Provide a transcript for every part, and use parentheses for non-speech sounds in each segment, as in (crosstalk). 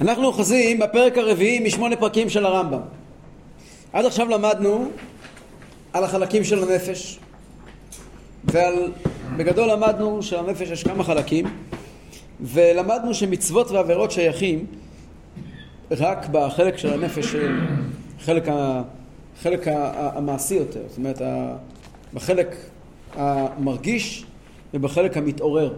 אנחנו אוחזים בפרק הרביעי משמונה פרקים של הרמב"ם. עד עכשיו למדנו על החלקים של הנפש, ועל, בגדול למדנו שלנפש יש כמה חלקים, ולמדנו שמצוות ועבירות שייכים רק בחלק של הנפש, חלק, ה, חלק המעשי יותר, זאת אומרת בחלק המרגיש ובחלק המתעורר.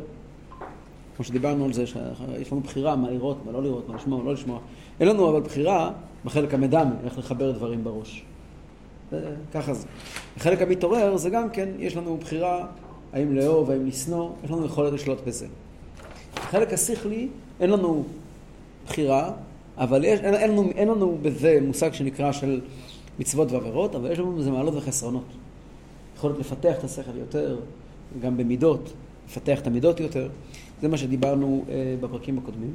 כמו שדיברנו על זה, שיש לנו בחירה מה לראות, מה לא לראות, מה לשמוע, מה לא לשמוע. אין לנו אבל בחירה בחלק המדמה, איך לחבר דברים בראש. ככה זה. החלק המתעורר זה גם כן, יש לנו בחירה האם לאהוב, האם לשנוא, יש לנו יכולת לשלוט בזה. החלק השכלי, אין לנו בחירה, אבל יש, אין, אין, לנו, אין לנו בזה מושג שנקרא של מצוות ועבירות, אבל יש לנו בזה מעלות וחסרונות. יכולת לפתח את השכל יותר, גם במידות, לפתח את המידות יותר. זה מה שדיברנו אה, בפרקים הקודמים.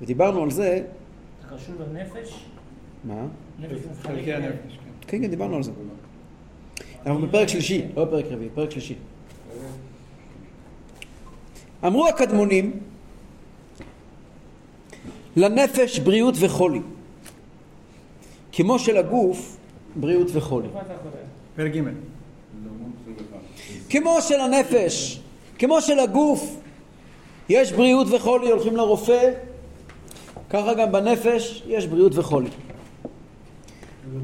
ודיברנו על זה... קשור לנפש? מה? חלקי הנפש, כן. כן, כן, דיברנו על זה. אנחנו בפרק שלישי, לא בפרק רביעי, פרק שלישי. אמרו הקדמונים, לנפש בריאות וחולי, כמו שלגוף בריאות וחולי. פרק ג' כמו שלנפש, כמו שלגוף יש בריאות וחולי, הולכים לרופא, ככה גם בנפש יש בריאות וחולי.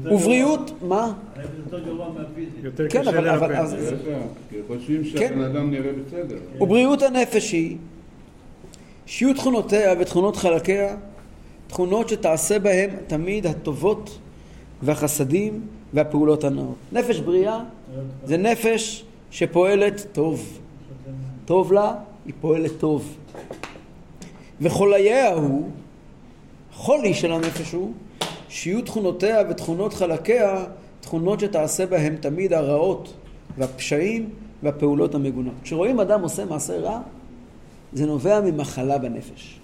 ובריאות, מה? יותר כן, קשה אבל- אבל- לרפא. אז- כי חושבים כן. שהבן אדם נראה בסדר. ובריאות הנפש היא שיהיו תכונותיה ותכונות חלקיה תכונות שתעשה בהם תמיד הטובות והחסדים והפעולות הנאות. נפש בריאה זה נפש שפועלת טוב. טוב לה, היא פועלת טוב. וחולייה הוא, חולי של הנפש הוא, שיהיו תכונותיה ותכונות חלקיה תכונות שתעשה בהם תמיד הרעות והפשעים והפעולות המגונות. כשרואים אדם עושה מעשה רע, זה נובע ממחלה בנפש.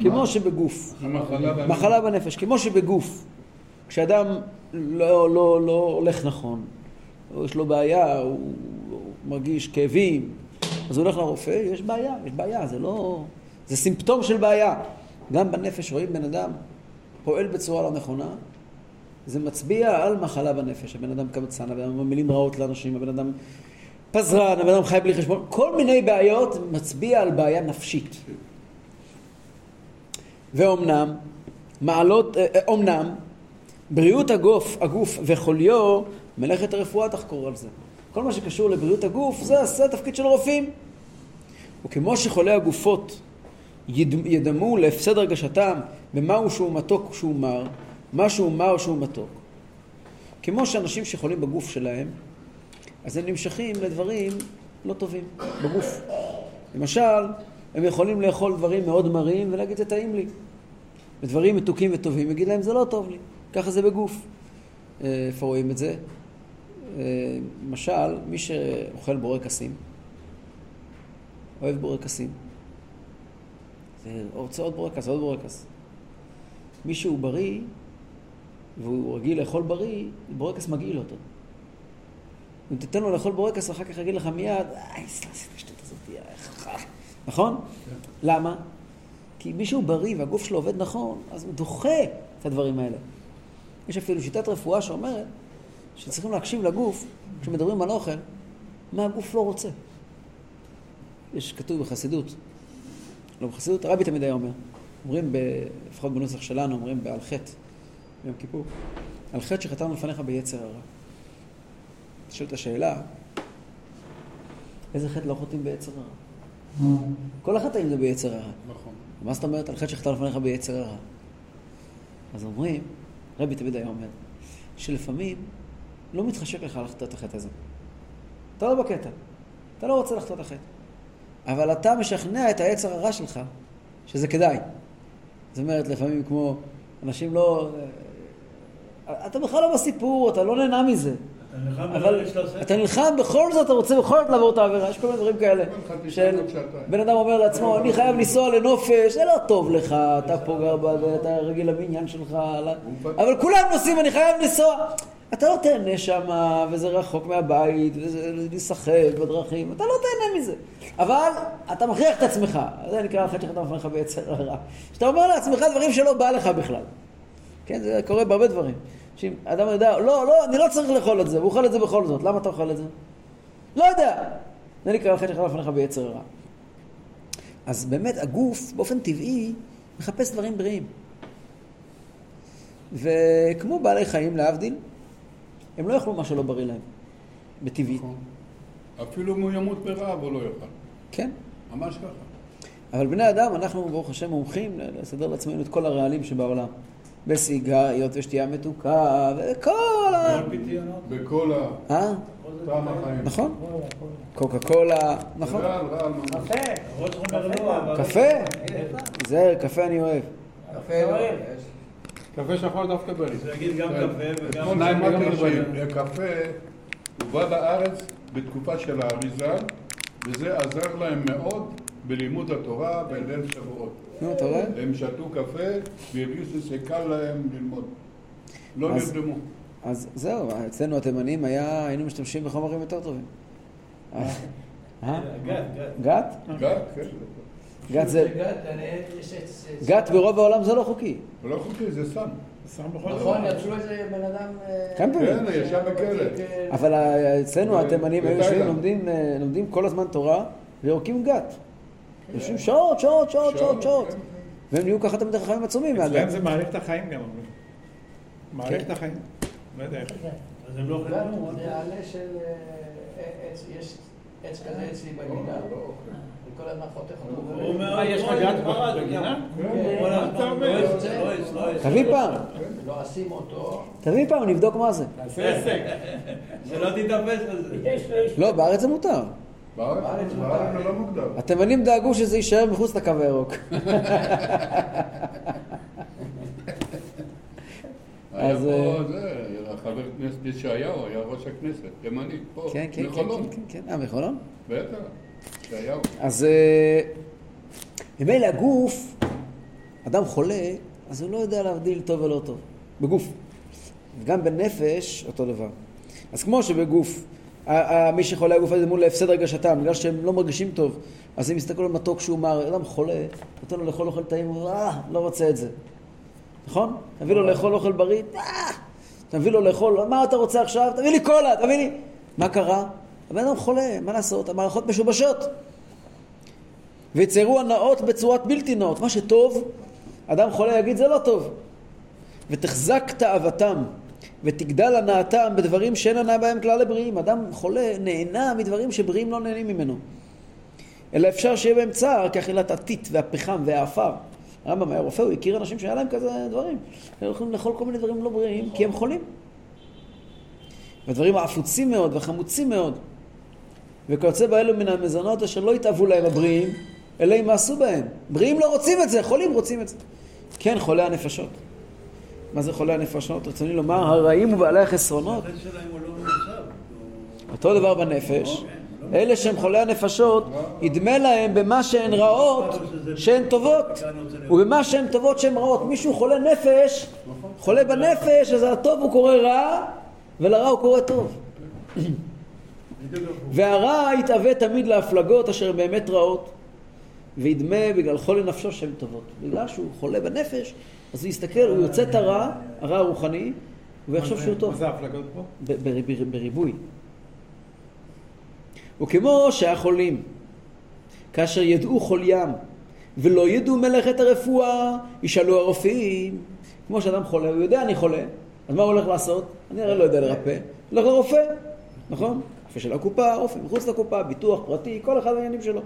כמו שבגוף. מחלה בנפש, כמו שבגוף. כשאדם לא, לא, לא הולך נכון, או יש לו בעיה, הוא, הוא מרגיש כאבים, אז הוא הולך לרופא, יש בעיה, יש בעיה, זה לא... זה סימפטום של בעיה. גם בנפש רואים בן אדם פועל בצורה לא נכונה, זה מצביע על מחלה בנפש. הבן אדם קמצן, הבן אדם מילים רעות לאנשים, הבן אדם פזרן, הבן אדם חי בלי חשבון, כל מיני בעיות מצביע על בעיה נפשית. ואומנם, מעלות, אה, אה, אומנם, בריאות הגוף, הגוף וחוליו, מלאכת הרפואה תחקור על זה. כל מה שקשור לבריאות הגוף, זה, זה התפקיד של רופאים. וכמו שחולי הגופות יד- ידמו להפסד הרגשתם במהו שהוא מתוק שהוא מר, מה שהוא מר שהוא מתוק. כמו שאנשים שחולים בגוף שלהם, אז הם נמשכים לדברים לא טובים בגוף. למשל, הם יכולים לאכול דברים מאוד מרים ולהגיד זה טעים לי. ודברים מתוקים וטובים, יגיד להם זה לא טוב לי. ככה זה בגוף. אה, איפה רואים את זה? למשל, מי שאוכל בורקסים, אוהב בורקסים. זה רוצה עוד בורקס, עוד בורקס. מי שהוא בריא, והוא רגיל לאכול בריא, בורקס מגעיל אותו. אם תיתן לו לאכול בורקס, אחר כך יגיד לך מיד, איי, סתם עשית השטות הזאת, יא, איך... נכון? למה? כי מישהו בריא והגוף שלו עובד נכון, אז הוא דוחה את הדברים האלה. יש אפילו שיטת רפואה שאומרת שצריכים להקשיב לגוף, כשמדברים על אוכל, מה הגוף לא רוצה. יש כתוב בחסידות, לא בחסידות, הרבי תמיד היה אומר, אומרים, ב, לפחות בנוסח שלנו, אומרים על חטא, ביום כיפור, על חטא שחטאנו לפניך ביצר הרע. שואלת השאלה, איזה חטא לא חוטאים ביצר הרע? כל החטאים זה ביצר הרע. נכון. מה זאת אומרת על חטא שחטא לפניך ביצר הרע? אז אומרים, רבי תמיד היה אומר, שלפעמים לא מתחשק לך לחטוא את החטא הזה. אתה לא בקטע, אתה לא רוצה לחטוא את החטא. אבל אתה משכנע את היצר הרע שלך שזה כדאי. זאת אומרת, לפעמים כמו אנשים לא... אתה בכלל לא בסיפור, אתה לא נהנה מזה. אבל אתה נלחם, בכל זאת אתה רוצה בכל זאת לעבור את העבירה, יש כל מיני דברים כאלה. של. בן אדם אומר לעצמו, אני חייב לנסוע לנופש, זה לא טוב לך, אתה פה גר, אתה רגיל למניין שלך, אבל כולם נוסעים, אני חייב לנסוע. אתה לא תהנה שם, וזה רחוק מהבית, וזה להיסחב בדרכים, אתה לא תהנה מזה. אבל אתה מכריח את עצמך, זה נקרא חטא שאתה מפריע לך ביצר הרע. שאתה אומר לעצמך דברים שלא בא לך בכלל. כן, זה קורה בהרבה דברים. שאם אדם יודע, לא, לא, אני לא צריך לאכול את זה, הוא אוכל את זה בכל זאת, למה אתה אוכל את זה? לא יודע. זה נקרא חטא שאתה מפריע לך ביצר הרע. אז באמת הגוף, באופן טבעי, מחפש דברים בריאים. וכמו בעלי חיים, להבדיל, הם לא יאכלו מה שלא בריא להם, בטבעית. נכון. אפילו אם הוא ימות ברעב הוא לא יאכל. כן. ממש ככה. אבל בני אדם, אנחנו ברוך השם מומחים לסדר לעצמנו את כל הרעלים שבעולם. בסיגריות ושתייה מתוקה וכל ה... בכל ה... אה? טעם החיים. נכון. קוקה קולה, נכון. קפה. לא. קפה? זהר, קפה אני אוהב. קפה לא, יש. קפה שחור דווקא בריא. זה יגיד גם כן. קפה וגם... שניים ביום בשבוע. שהקפה הוא בא לארץ בתקופה של האריזה וזה עזר להם מאוד בלימוד התורה בליל שבועות. נו, אתה רואה? הם שתו קפה והרגישו שקל להם ללמוד. לא אז- נרדמו. אז זהו, אצלנו התימנים היה, היינו משתמשים בחומרים יותר טובים. אה? אה? גת, גת. גת? גת, כן. גת זה... גת, ברוב העולם זה לא חוקי. זה לא חוקי, זה סם. נכון. יצאו איזה בן אדם... אה, כמה פעמים? כן, ישב בכלא. כן. אבל ה- אצלנו התימנים היו יושבים. לומדים, אה, לומדים כל הזמן תורה ויורקים גת. יושבים שעות, שעות, שעות, שעות, שעות. כן. והם נהיו ככה תמיד חכמים עצומים אצלם. זה מעריך את החיים גם אומרים. מעריך כן. את החיים. לא יודע איך. אז הם לא אוכלים כלום, זה עלה של אה, עץ, יש עץ כזה אצלי בגינה. לא. וכל הזמן חותך הוא אותו. אומר, אה, יש לך "אוי, גת בגינה? כן. כל הזמן, אתה אומר? לא. תביא פעם, לועסים אותו. תביא פעם, נבדוק מה זה. תעשה עסק. (laughs) שלא תתאפס על זה. יש לו, יש לו. לא, בארץ זה מותר. בארץ זה לא מוגדר. התימנים דאגו שזה יישאר מחוץ לקו הירוק. (laughs) (laughs) היה פה אה, חבר כנסת ישעיהו, היה ראש הכנסת, תימני, פה, כן, כן, כן, מחולון. כן, כן, כן. אה, מחולון? בטח. אז אה, ממילא הגוף, אדם חולה, אז הוא לא יודע להבדיל טוב ולא טוב. בגוף. גם בנפש, אותו דבר. אז כמו שבגוף, מי שחולה הגוף הזה מול הפסד הרגשתם, בגלל שהם לא מרגישים טוב, אז הם יסתכלו על מתוק שהוא מר, אדם חולה, נותן לו לאכול אוכל טעים, הוא אה, לא רוצה את זה. נכון? תביא לו לאכול אוכל בריא, אה, תביא לו לאכול, מה אתה רוצה עכשיו? תביא לי קולה, תביא לי... מה קרה? הבן אדם חולה, מה לעשות? המערכות משובשות. ויציירו הנאות בצורת בלתי נאות. מה שטוב, אדם חולה יגיד זה לא טוב. ותחזק תאוותם, ותגדל הנאתם בדברים שאין הנאה בהם כלל לבריאים. אדם חולה נהנה מדברים שבריאים לא נהנים ממנו. אלא אפשר שיהיה בהם צער כאכילת הטיט והפחם והעפר. הרמב"ם היה רופא, הוא הכיר אנשים שהיה להם כזה דברים. הם יכולים לאכול כל מיני דברים לא בריאים, כי הם חולים. ודברים העפוצים מאוד והחמוצים מאוד. וכיוצא באלו מן המזונות אשר לא יתאבו להם הבריאים, אלא אם מעשו בהם. בריאים לא רוצים את זה, חולים רוצים את זה. כן, חולי הנפשות. מה זה חולי הנפשות? רצוני לומר, הרעים ובעלי החסרונות. לא אותו דבר בנפש. אלה שהם חולי הנפשות, ידמה להם במה שהן רעות, שהן טובות. ובמה שהן טובות שהן רעות. מישהו חולה נפש, חולה בנפש, אז הטוב הוא קורא רע, ולרע הוא קורא טוב. והרע יתהווה תמיד להפלגות אשר הן באמת רעות, וידמה בגלל חולי נפשו שהן טובות. בגלל שהוא חולה בנפש, אז הוא יסתכל, הוא יוצא את הרע, הרע הרוחני, והוא יחשוב שהוא טוב. מה זה ההפלגות פה? בריבוי. וכמו שהחולים, כאשר ידעו חוליים ולא ידעו מלאכת הרפואה, ישאלו הרופאים. כמו שאדם חולה, הוא יודע אני חולה, אז מה הוא הולך לעשות? אני הרי לא יודע לרפא, הולך לרופא, נכון? רופא של הקופה, רופא מחוץ לקופה, ביטוח פרטי, כל אחד העניינים שלו.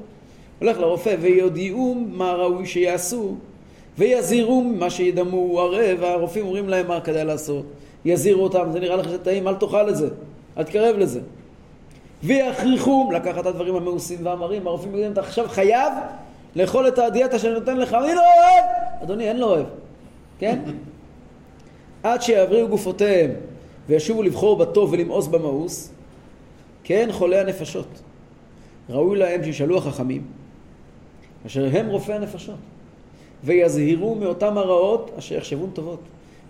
הולך לרופא ויודיעו מה ראוי שיעשו ויזהירו מה שידמו ערב, הרופאים אומרים להם מה כדאי לעשות. יזהירו אותם, זה נראה לך שזה טעים, אל תאכל את זה, אל תקרב לזה. ויכריחום לקחת את הדברים המאוסים והמרים, הרופאים יגידו, אתה עכשיו חייב לאכול את הדיאטה שאני נותן לך, אני לא אוהב! אדוני, אין לו אוהב, כן? (laughs) עד שיעבריו גופותיהם וישובו לבחור בטוב ולמאוס במאוס, כן חולי הנפשות. ראוי להם שישאלו החכמים, אשר הם רופאי הנפשות, ויזהירו מאותם הרעות אשר יחשבון טובות,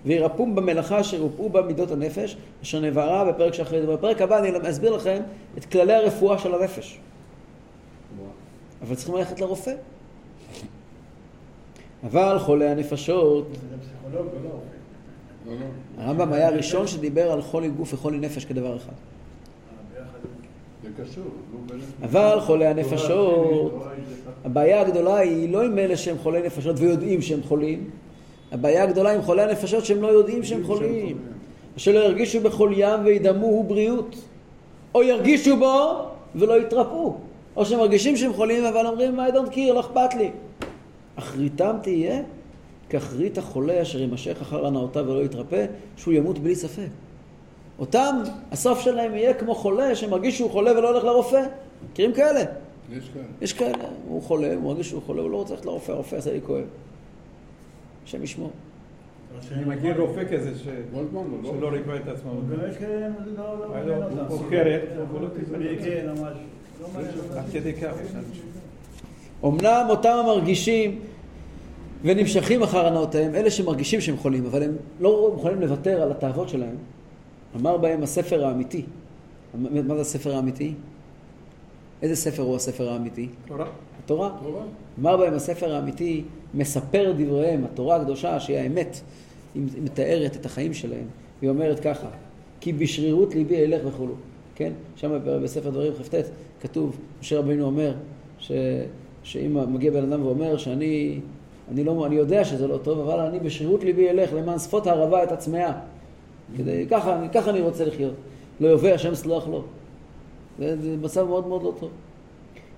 וירפום במלאכה אשר הופעו בה מידות הנפש, אשר נבערה בפרק שאחרי זה. בפרק הבא אני אסביר לכם את כללי הרפואה של הנפש. אבל צריכים ללכת לרופא. אבל חולי הנפשות, זה פסיכולוג לא. הרמב"ם היה הראשון שדיבר על חולי גוף וחולי נפש כדבר אחד. אה, ביחד. זה קשור. לא בין- אבל חולי הנפשות, הבעיה הגדולה היא לא עם אלה שהם חולי נפשות ויודעים שהם חולים, הבעיה הגדולה עם חולי הנפשות שהם לא יודעים שהם חולים. שלא ירגישו בחוליים וידמו בריאות. או ירגישו בו ולא יתרפאו. או שהם מרגישים שהם חולים אבל אומרים I don't care, לא אכפת לי. אחריתם תהיה כאחרית החולה אשר יימשך אחר הנאותיו ולא יתרפא, שהוא ימות בלי ספק. אותם, הסוף שלהם יהיה כמו חולה שמרגיש שהוא חולה ולא הולך לרופא. מכירים כאלה? יש כאן. יש כאלה, הוא חולה, הוא מרגיש שהוא חולה, הוא לא רוצה ללכת לרופא, הרופא עשה לי כואב. השם ישמור. אני מכיר רופא כזה ש- גולדמן, הוא לא- שלא ריפא את עצמו. יש כאלה, לא לא לא. כן. לא. אמנם אותם המרגישים ונמשכים אחר הנאותיהם, אלה שמרגישים שהם חולים, אבל הם לא מוכנים לוותר על התאוות שלהם, אמר בהם הספר האמיתי. מה זה הספר האמיתי? איזה ספר הוא הספר האמיתי? תורה. התורה. תורה. אמר בהם הספר האמיתי, מספר דבריהם, התורה הקדושה שהיא האמת, היא מתארת את החיים שלהם, היא אומרת ככה, כי בשרירות ליבי אלך וכולו, כן? שם בספר דברים כ"ט כתוב, משה רבינו אומר, ש, שאם מגיע בן אדם ואומר שאני אני, לא, אני יודע שזה לא טוב, אבל אני בשרירות ליבי אלך למען שפות הערבה את הצמאה. כדי, ככה, ככה אני רוצה לחיות. לא יובא השם סלח לו. זה, זה מצב מאוד מאוד לא טוב.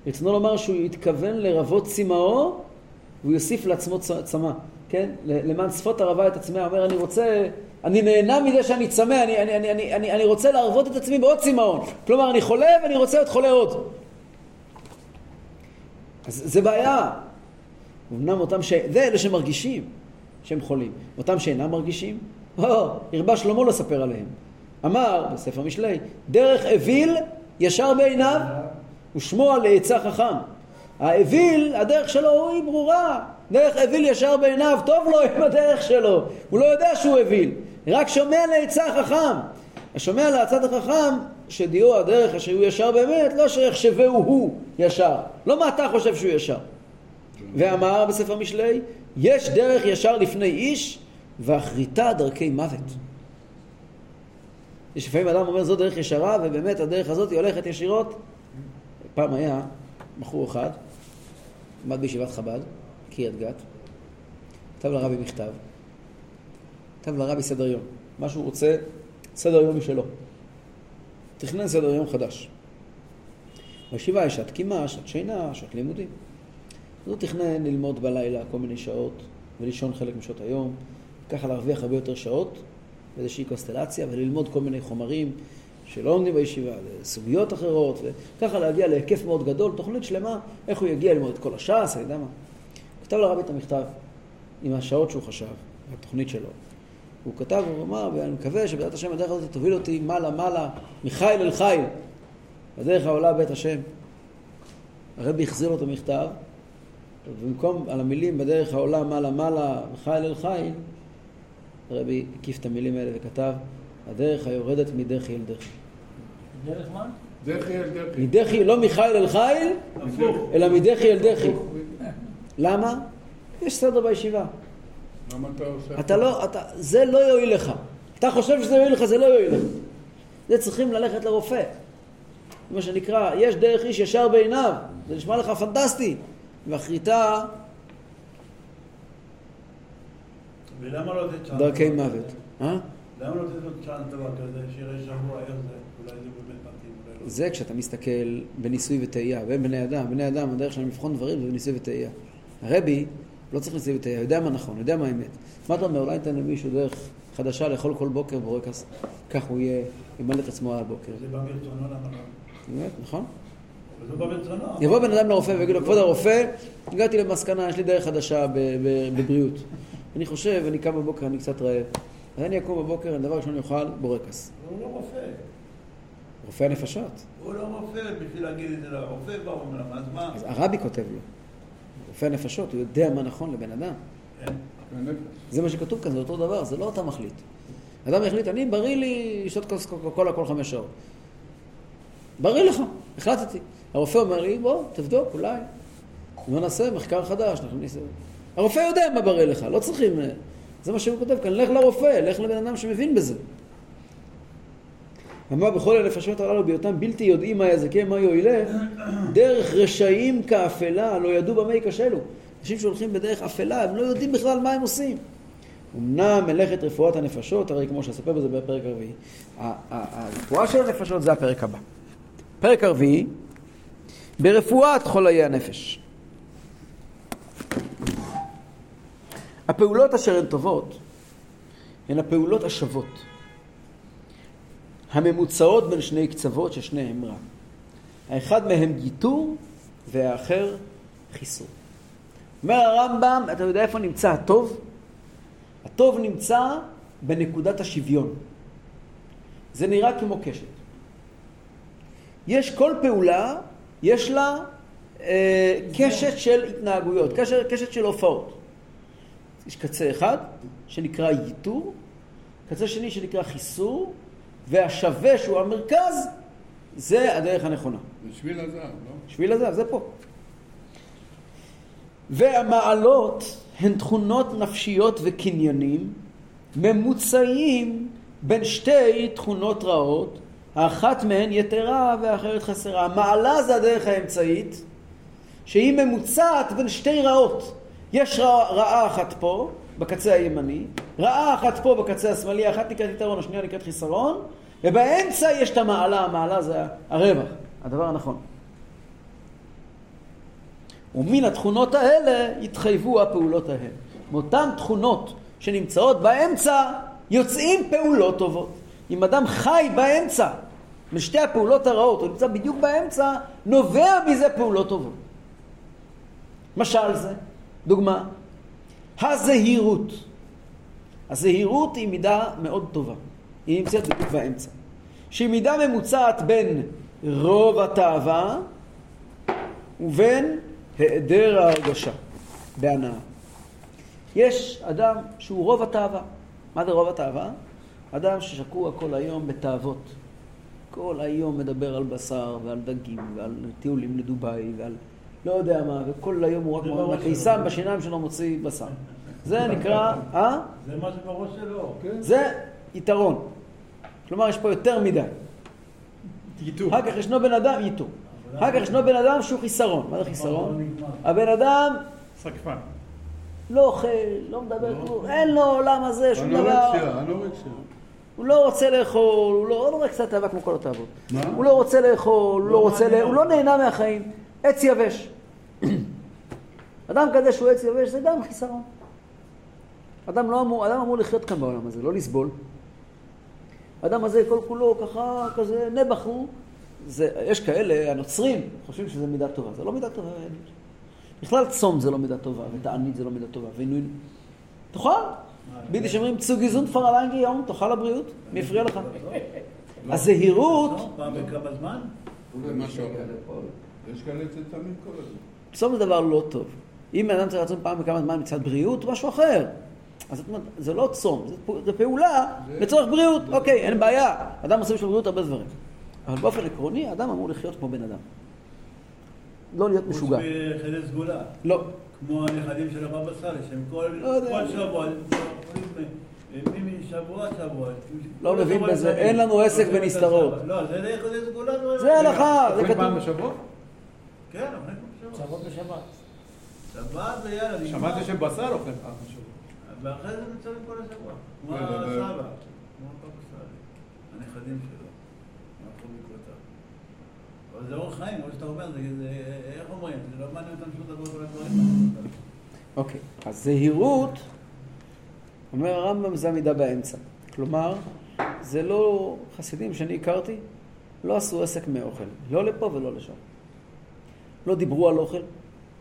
רצונו לומר שהוא התכוון לרבות צמאו והוא יוסיף לעצמו צמא, כן? למען שפות ערבה את עצמי, אומר אני רוצה, אני נהנה מזה שאני צמא, אני, אני, אני, אני, אני, אני רוצה להרוות את עצמי בעוד צמאון. כלומר, אני חולה ואני רוצה להיות חולה עוד. אז זה בעיה. אמנם אותם ש... זה אלה שמרגישים שהם חולים. אותם שאינם מרגישים, או, הרבה שלמה לספר עליהם. אמר בספר משלי, דרך אוויל ישר בעיניו ושומע לעצה חכם. האוויל, הדרך שלו היא ברורה. דרך אוויל ישר בעיניו, טוב לו עם הדרך שלו. הוא לא יודע שהוא אוויל, רק שומע לעצה חכם. השומע לעצת החכם, שדיו הדרך אשר הוא ישר באמת, לא שיחשבהו הוא ישר. לא מה אתה חושב שהוא ישר. ואמר בספר משלי, יש דרך ישר לפני איש, ואחריתה דרכי מוות. יש לפעמים אדם אומר זו דרך ישרה, ובאמת הדרך הזאת היא הולכת ישירות. פעם היה בחור אחד, עמד בישיבת חב"ד, קריית גת, כתב לרבי מכתב, כתב לרבי סדר יום, מה שהוא רוצה, סדר יום משלו. תכנן סדר יום חדש. בישיבה יש שעת קימה, שעת שינה, שעת לימודים. אז הוא תכנן ללמוד בלילה כל מיני שעות ולישון חלק משעות היום, ככה להרוויח הרבה יותר שעות באיזושהי קונסטלציה וללמוד כל מיני חומרים שלא לומדים בישיבה, סוגיות אחרות, וככה להגיע להיקף מאוד גדול, תוכנית שלמה, איך הוא יגיע ללמוד את כל הש"ס, אני יודע מה. כתב לרבי את המכתב עם השעות שהוא חשב, התוכנית שלו. הוא כתב, הוא אמר, ואני מקווה שבעזרת השם הדרך הזאת תוביל אותי מעלה מעלה, מחיל אל חיל, בדרך העולה בית השם. הרבי החזיר לו את המכתב, ובמקום על המילים בדרך העולה מעלה מעלה, מחיל אל חיל, הרבי הקיף את המילים האלה וכתב, הדרך היורדת מדחי אל דחי. דרך מה? דחי אל דחי. מדחי, לא מחיל אל חיל, הפוך. אלא מדחי אל דחי. למה? יש סדר בישיבה. למה אתה עושה? אתה לא, אתה, זה לא יועיל לך. אתה חושב שזה יועיל לך, זה לא יועיל לך. זה צריכים ללכת לרופא. מה שנקרא, יש דרך איש ישר בעיניו. זה נשמע לך פנטסטי. ואחריתה ולמה לא לתת צ'אנס? דרכי מוות. אה? למה לא לתת לו צ'אנס דבר כזה, שיראה שבוע איך זה, אולי זה באמת מתאים, אולי לא. זה כשאתה מסתכל בניסוי וטעייה, בין בני אדם. בני אדם, הדרך שלהם לבחון דברים זה בניסוי וטעייה. הרבי לא צריך ניסוי וטעייה, יודע מה נכון, יודע מה האמת. מה אתה אומר, אולי ניתן למישהו דרך חדשה לאכול כל בוקר בורקס, כך הוא יהיה, ימלא את עצמו על הבוקר. זה בא ברצונו, למה לא? באמת, נכון? זה בא ברצונו. יבוא בן אדם לרופא ויגיד לו, כבוד הרופא, הגעתי למסקנה, יש לי דרך חדשה בבריאות. אני חושב, אני קם בבוקר, אני קצת רעב. אז אני אקום בבוקר, דבר ראשון אני אוכל בורקס. הוא לא רופא. רופא הנפשות. הוא לא רופא בשביל להגיד את זה לרופא, להם, אז מה? אז הרבי כותב לו, רופא הנפשות, הוא יודע מה נכון לבן אדם. כן. זה מה שכתוב כאן, זה אותו דבר, זה לא אתה מחליט. אדם יחליט, אני בריא לי לשתות כוס קוקה קולה כל חמש שעות. בריא לך, החלטתי. הרופא אומר לי, בוא, תבדוק, אולי. בוא נעשה מחקר חדש. נכניס... הרופא יודע מה בריא לך, לא צריכים... אה, זה מה שהוא כותב כאן, לך לרופא, לך לבן אדם שמבין בזה. אמר בכל הנפשות הללו בהיותם בלתי יודעים מה יזכה מה יועילה, דרך רשעים כאפלה לא ידעו במה ייכשלו. אנשים שהולכים בדרך אפלה, הם לא יודעים בכלל מה הם עושים. אמנם מלאכת רפואת הנפשות, הרי כמו שאספר בזה בפרק הרביעי, הרפואה של הנפשות זה הפרק הבא. פרק הרביעי, ברפואת חוליי הנפש. הפעולות אשר הן טובות הן הפעולות השוות, הממוצעות בין שני קצוות ששניהם רע. האחד מהם גיטור והאחר חיסור. אומר הרמב"ם, אתה יודע איפה נמצא הטוב? הטוב נמצא בנקודת השוויון. זה נראה כמו קשת. יש כל פעולה, יש לה אה, קשת של התנהגויות, קשת, קשת של הופעות. יש קצה אחד שנקרא ייתור, קצה שני שנקרא חיסור, והשווה שהוא המרכז, זה הדרך הנכונה. בשביל הזהב, לא? שביל הזהב, זה פה. והמעלות הן תכונות נפשיות וקניינים ממוצעים בין שתי תכונות רעות, האחת מהן יתרה והאחרת חסרה. המעלה זה הדרך האמצעית, שהיא ממוצעת בין שתי רעות. יש רע, רעה אחת פה, בקצה הימני, רעה אחת פה בקצה השמאלי, אחת נקראת יתרון, השנייה נקראת חיסרון, ובאמצע יש את המעלה, המעלה זה הרווח, הדבר הנכון. ומן התכונות האלה יתחייבו הפעולות ההן. מאותן תכונות שנמצאות באמצע, יוצאים פעולות טובות. אם אדם חי באמצע, משתי הפעולות הרעות, הוא נמצא בדיוק באמצע, נובע מזה פעולות טובות. משל זה, דוגמה, הזהירות. הזהירות היא מידה מאוד טובה. היא נמצאת בדיוק באמצע. שהיא מידה ממוצעת בין רוב התאווה ובין היעדר ההרגשה בהנאה. יש אדם שהוא רוב התאווה. מה זה רוב התאווה? אדם ששקוע כל היום בתאוות. כל היום מדבר על בשר ועל דגים ועל טיולים לדובאי ועל לא יודע מה, וכל היום הוא רק שלו. בשיניים שלו מוציא בשר. זה נקרא, אה? זה מה שבראש שלו. זה יתרון. כלומר, יש פה יותר מדי. ייתור. אחר כך ישנו בן אדם, ייתור. אחר כך ישנו בן אדם שהוא חיסרון. מה זה חיסרון? הבן אדם סקפן. לא אוכל, לא מדבר כלום, אין לו עולם הזה, שום דבר. אנורקסיה, אנורקסיה. הוא לא רוצה לאכול, הוא לא, לא רק קצת תאווה כמו כל התאוות. הוא לא רוצה לאכול, לא לא. הוא לא נהנה מהחיים. עץ יבש. אדם כזה שהוא עץ יבש זה גם חיסרון. אדם לא אמור, אדם אמור לחיות כאן בעולם הזה, לא לסבול. האדם הזה כל כולו ככה, כזה נבח הוא. זה, יש כאלה, הנוצרים, חושבים שזה מידה טובה. זה לא מידה טובה. בכלל צום זה לא מידה טובה, ותענית זה לא מידה טובה, ועינוי... תאכל. ביידיש אומרים צוגיזון פרלנגי יום, תאכל לבריאות. מי הפריע לך? (laughs) הזהירות, פעם בכמה זמן? יש כאלה צטמים כל הזמן. צום זה דבר לא טוב. אם בן אדם צריך לצום פעם בכמה זמן מצד בריאות, משהו אחר. אז זאת אומרת, זה לא צום, זה פעולה לצורך בריאות. אוקיי, אין בעיה. אדם עושה בשביל בריאות הרבה דברים. אבל באופן עקרוני, אדם אמור לחיות כמו בן אדם. לא להיות משוגע. חוץ מחיי סגולה. לא. כמו הנכדים של הבבא סאלי, שהם כל לא. כל שבוע, הם אוכלים משבוע שבוע. לא כל מבין שבוע בזה, הם אין לנו עסק את בנסתרות. לא, זה יחסי סגולה. לא- זה הלכה, זה כתוב. כן, אוכלים בשבוע. צרות בשבת. שבת זה יאללה, נגמר. שמעתי שבשר אוכל פעם בשבוע. ואחרי זה נמצאים כל השבוע. כמו כן, אבל- הסבא, כמו הבבא סאלי, הנכדים שלו. הלכו בעקבותיו. אבל זה אורח חיים, כמו שאתה אומר, זה, זה, איך אומרים? זה לא מעניין אותם שום דבר כל הדברים. אוקיי, אז זהירות, אומר הרמב"ם, זה המידה באמצע. כלומר, זה לא חסידים שאני הכרתי, לא עשו עסק מאוכל, לא לפה ולא לשם. לא דיברו על אוכל.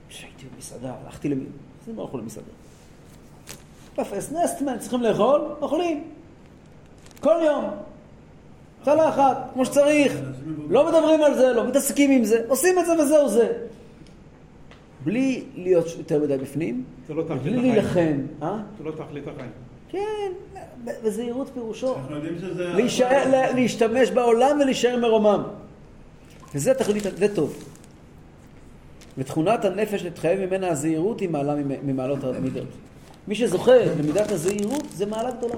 כשהייתי במסעדה, הלכתי למי... חסידים לא הלכו למסעדה. תפס נסטמן, צריכים לאכול, אוכלים. כל יום. צלחת, כמו שצריך. לא מדברים על זה, לא מתעסקים עם זה, עושים את זה וזהו זה. בלי להיות יותר מדי בפנים, זה לא תכלית בלי החיים. להילחם, אה? זה לא תכלית החיים. כן, בזהירות פירושו. אנחנו יודעים שזה... להשתמש בעולם ולהישאר מרומם. וזה תכלית, זה טוב. ותכונת הנפש להתחייב ממנה הזהירות היא מעלה ממ- ממעלות המידות. מי שזוכה למידת הזהירות זה מעלה גדולה.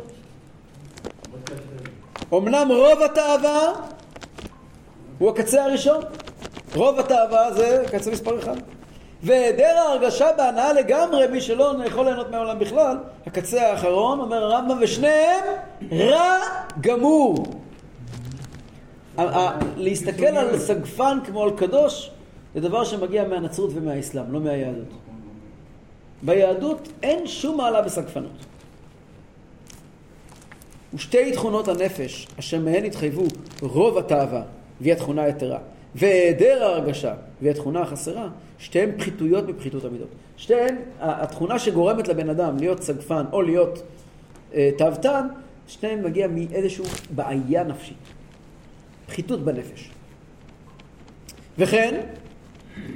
אמנם רוב התאווה הוא הקצה הראשון. רוב התאווה זה קצה מספר אחד. והיעדר ההרגשה בהנאה לגמרי, מי שלא יכול ליהנות מהעולם בכלל, הקצה האחרון, אומר הרמב"ם, ושניהם רע גמור. להסתכל על סגפן כמו על קדוש, זה דבר שמגיע מהנצרות ומהאסלאם, לא מהיהדות. ביהדות אין שום מעלה בסגפנות. ושתי תכונות הנפש, אשר מהן התחייבו רוב התאווה, והיא התכונה היתרה, והיעדר ההרגשה, והיא התכונה החסרה, שתיהן פחיתויות מפחיתות המידות. שתיהן, התכונה שגורמת לבן אדם להיות סגפן או להיות אה, תאוותן, שתיהן מגיע מאיזושהי בעיה נפשית. פחיתות בנפש. וכן,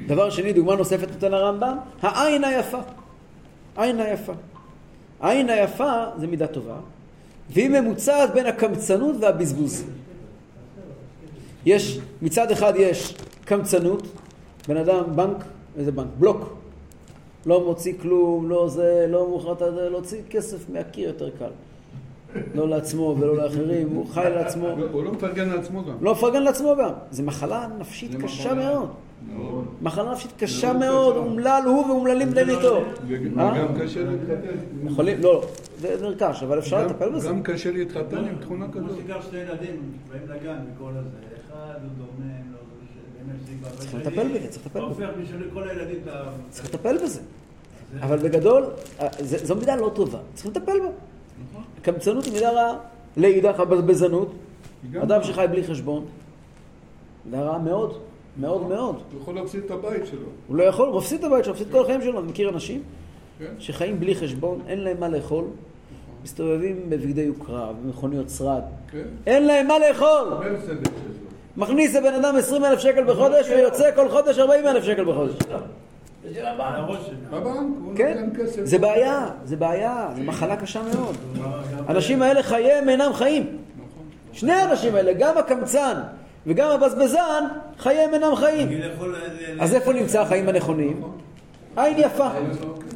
דבר שני, דוגמה נוספת נותן הרמב"ם, העין היפה. עין היפה. העין היפה זה מידה טובה, והיא ממוצעת בין הקמצנות והבזבוז. יש, מצד אחד יש קמצנות, בן אדם, בנק, איזה בנק? בלוק. לא מוציא כלום, לא זה, לא מוכר זה, להוציא כסף מהקיר יותר קל. לא לעצמו ולא לאחרים, הוא חי לעצמו. הוא לא מפרגן לעצמו גם. לא מפרגן לעצמו גם. זו מחלה נפשית קשה. מאוד. מאוד. מחלה נפשית קשה מאוד מאוד. אומלל הוא ואומללים בני ביתו. וגם? גם קשה להתחתן. יכולים, לא, זה נרכש, אבל אפשר לטפל בזה. גם קשה להתחתן עם תכונה כמו כזאת. שתיקח שתי ילדים, באים לגן וכל הזה, אחד הוא דומם, לא. צריך לטפל בזה, צריך לטפל בזה. צריך לטפל בזה. אבל בגדול, אה, זה- זו מידה לא טובה, צריך לטפל בה. קמצנות היא מידה רעה. לאידך הבזבזנות, אדם שחי בלי חשבון, מידה רעה מאוד, מאוד מאוד. הוא יכול להפסיד את הבית שלו. הוא לא יכול, הוא מפסיד את הבית שלו, מפסיד את כל החיים שלו. אני מכיר אנשים כן? שחיים בלי חשבון, אין להם מה לאכול, מסתובבים בבגדי יוקרה, במכוניות שרד. כן? אין להם מה לאכול! מכניס לבן אדם 20 אלף שקל בחודש ויוצא כל חודש 40 אלף שקל בחודש. בבנק, כן? זה בעיה, זה בעיה, זה מחלה קשה מאוד. האנשים האלה חייהם אינם חיים. שני האנשים האלה, גם הקמצן וגם הבזבזן, חייהם אינם חיים. אז איפה נמצא החיים הנכונים? עין יפה.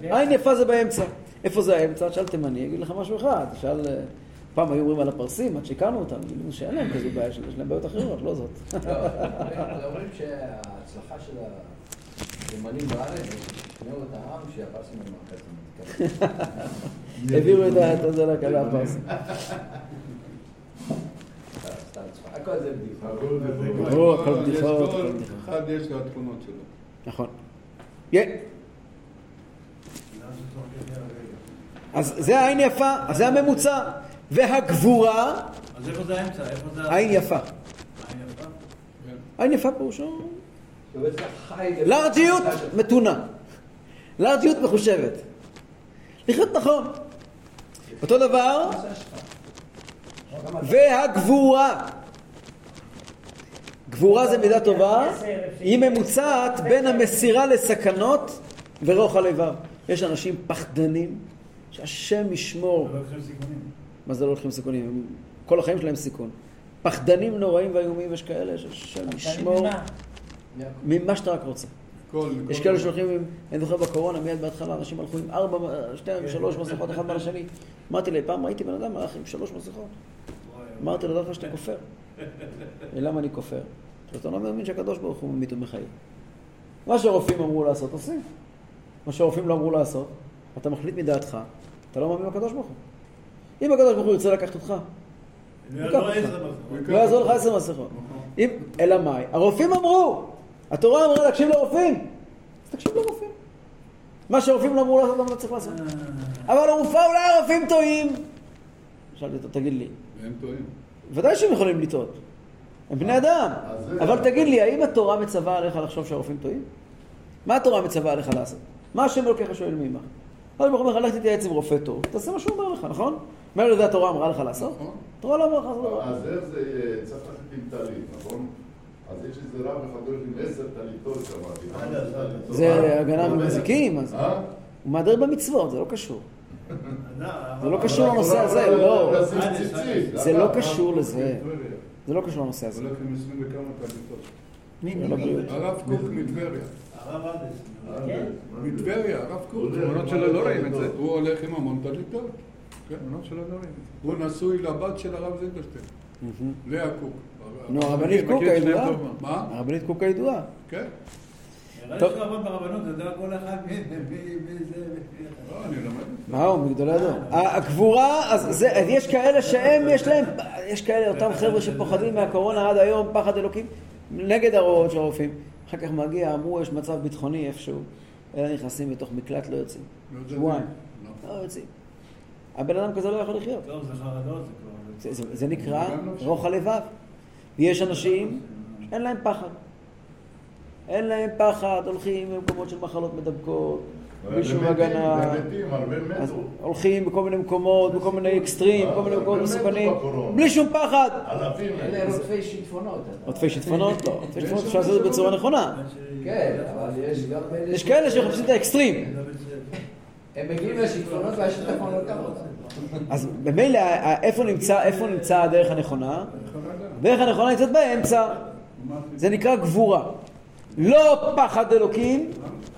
עין יפה זה באמצע. איפה זה האמצע? תשאל תימני, אגיד לך משהו אחד. תשאל... אה, פעם היו אומרים על הפרסים, עד שהכרנו אותם, גילינו שאין להם כזו בעיה, יש להם בעיות אחרות, לא זאת. לא, אומרים שההצלחה של הגרמנים בארץ, שכנעו את העם שהפרסים הם החצי. (laughs) העבירו את ה- את זה לקהל הפרסים. סתם צחוק. הכל זה הכל בדיחות, כל הכל בדיחות. אחד יש לו התכונות שלו. נכון. אז זה העין יפה, אז זה הממוצע. והגבורה, אז איפה זה האמצע? איפה זה... עין יפה. עין יפה? עין יפה פירושו. לארג'יות מתונה. לארג'יות מחושבת. לחיות נכון. אותו דבר, והגבורה. גבורה זה מידה טובה, היא ממוצעת בין המסירה לסכנות ורוחל איבר. יש אנשים פחדנים, שהשם ישמור. מה זה לא לוקחים סיכונים? כל החיים שלהם סיכון. פחדנים נוראים ואיומים, יש כאלה שהשם ישמור ממה שאתה רק רוצה. כל- יש כאלה שהולכים אני זוכר בקורונה, מיד בהתחלה, אנשים הלכו עם ארבע, שתי, שלוש מסכות אחד מעל השני. אמרתי לי, פעם ראיתי בן אדם הלך עם שלוש מסכות. אמרתי לו, דווקא שאתה כופר. למה אני כופר? אתה לא מאמין שהקדוש ברוך הוא ממית ומחיה. מה שהרופאים אמרו לעשות, עושים. מה שהרופאים לא אמרו לעשות, אתה מחליט מדעתך, אתה לא מאמין בקדוש ברוך הוא. אם הקדוש ברוך הוא ירצה לקחת אותך, לא. לא יעזור לך עשר מסכות. אם, אלא מאי? הרופאים אמרו, התורה אמרה להקשיב לרופאים, אז תקשיב לרופאים. מה שהרופאים לא אמרו לעשות, אתה לא צריך לעשות. אבל הרופאה, אולי הרופאים טועים. שאלתי אותו, תגיד לי, והם טועים. ודאי שהם יכולים לטעות. הם בני אדם. אבל תגיד לי, האם התורה מצווה עליך לחשוב שהרופאים טועים? מה התורה מצווה עליך לעשות? מה השם אלוקיך שואל מעמך? הקדוש ברוך הוא אומר לך, לך תתייעץ עם רופא טוב, תעשה מה שהוא אומר לך, נכון? מה לזה התורה אמרה לך לעשות? נכון. התורה לא אמרה לך לעשות דבר. אז איך זה יהיה, צריך ללכת עם טלית, נכון? אז יש איזה רב אחד עם עשר טליתות אז. זה הגנה ממזיקים, אז אה? הוא מהדר במצוות, זה לא קשור. (laughs) אה, זה לא קשור לנושא הזה, לא. זה לא קשור לזה. זה לא קשור לנושא הזה. הולך עם עשרים וכמה טליתות. זה לא בריאות. הרב קוק מטבריה. הרב אדס. כן. מטבריה, הרב קוק. תמונות שלו לא רואים את זה. הוא הולך עם המון טליתות. כן. תמונות שלו לא רואים. הוא נשוי לבת של הרב זילברשטיין, מהמם. לאה קוק. נו, הרבנית קוק הידועה. מה? הרבנית קוק הידועה. כן? טוב. לא. מה הוא? מגדולי הדור. אז זה, אז יש כאלה שהם, יש להם, יש כאלה, אותם חבר'ה שפוחדים מהקורונה עד היום, פחד אלוקים, נגד ההוראות של הרופאים. אחר כך מגיע, אמרו, יש מצב ביטחוני איפשהו, אלה נכנסים לתוך מקלט, לא יוצאים. לא. שבועיים. לא. לא יוצאים. הבן אדם כזה לא יכול לחיות. טוב, זה חרדות, זה כבר... זה, זה, זה נקרא. רוח הלבב. ויש אנשים שאין להם פחד. אין להם פחד, הולכים למקומות של מחלות מדבקות, בלי שום הגנה. הולכים בכל מיני מקומות, בכל מיני אקסטרים, בכל מיני מקומות מסוכנים. בלי שום פחד. אלה רודפי שיטפונות. עודפי שיטפונות? לא, עודפי שיטפונות אפשר לעשות את זה בצורה נכונה. כן, אבל יש גם... יש כאלה שמחפשים את האקסטרים. הם מגיעים לשיטפונות והשיטפון לא. אז נמצא, איפה נמצא הדרך הנכונה? הדרך הנכונה נמצאת באמצע. זה נקרא גבורה. לא פחד אלוקים,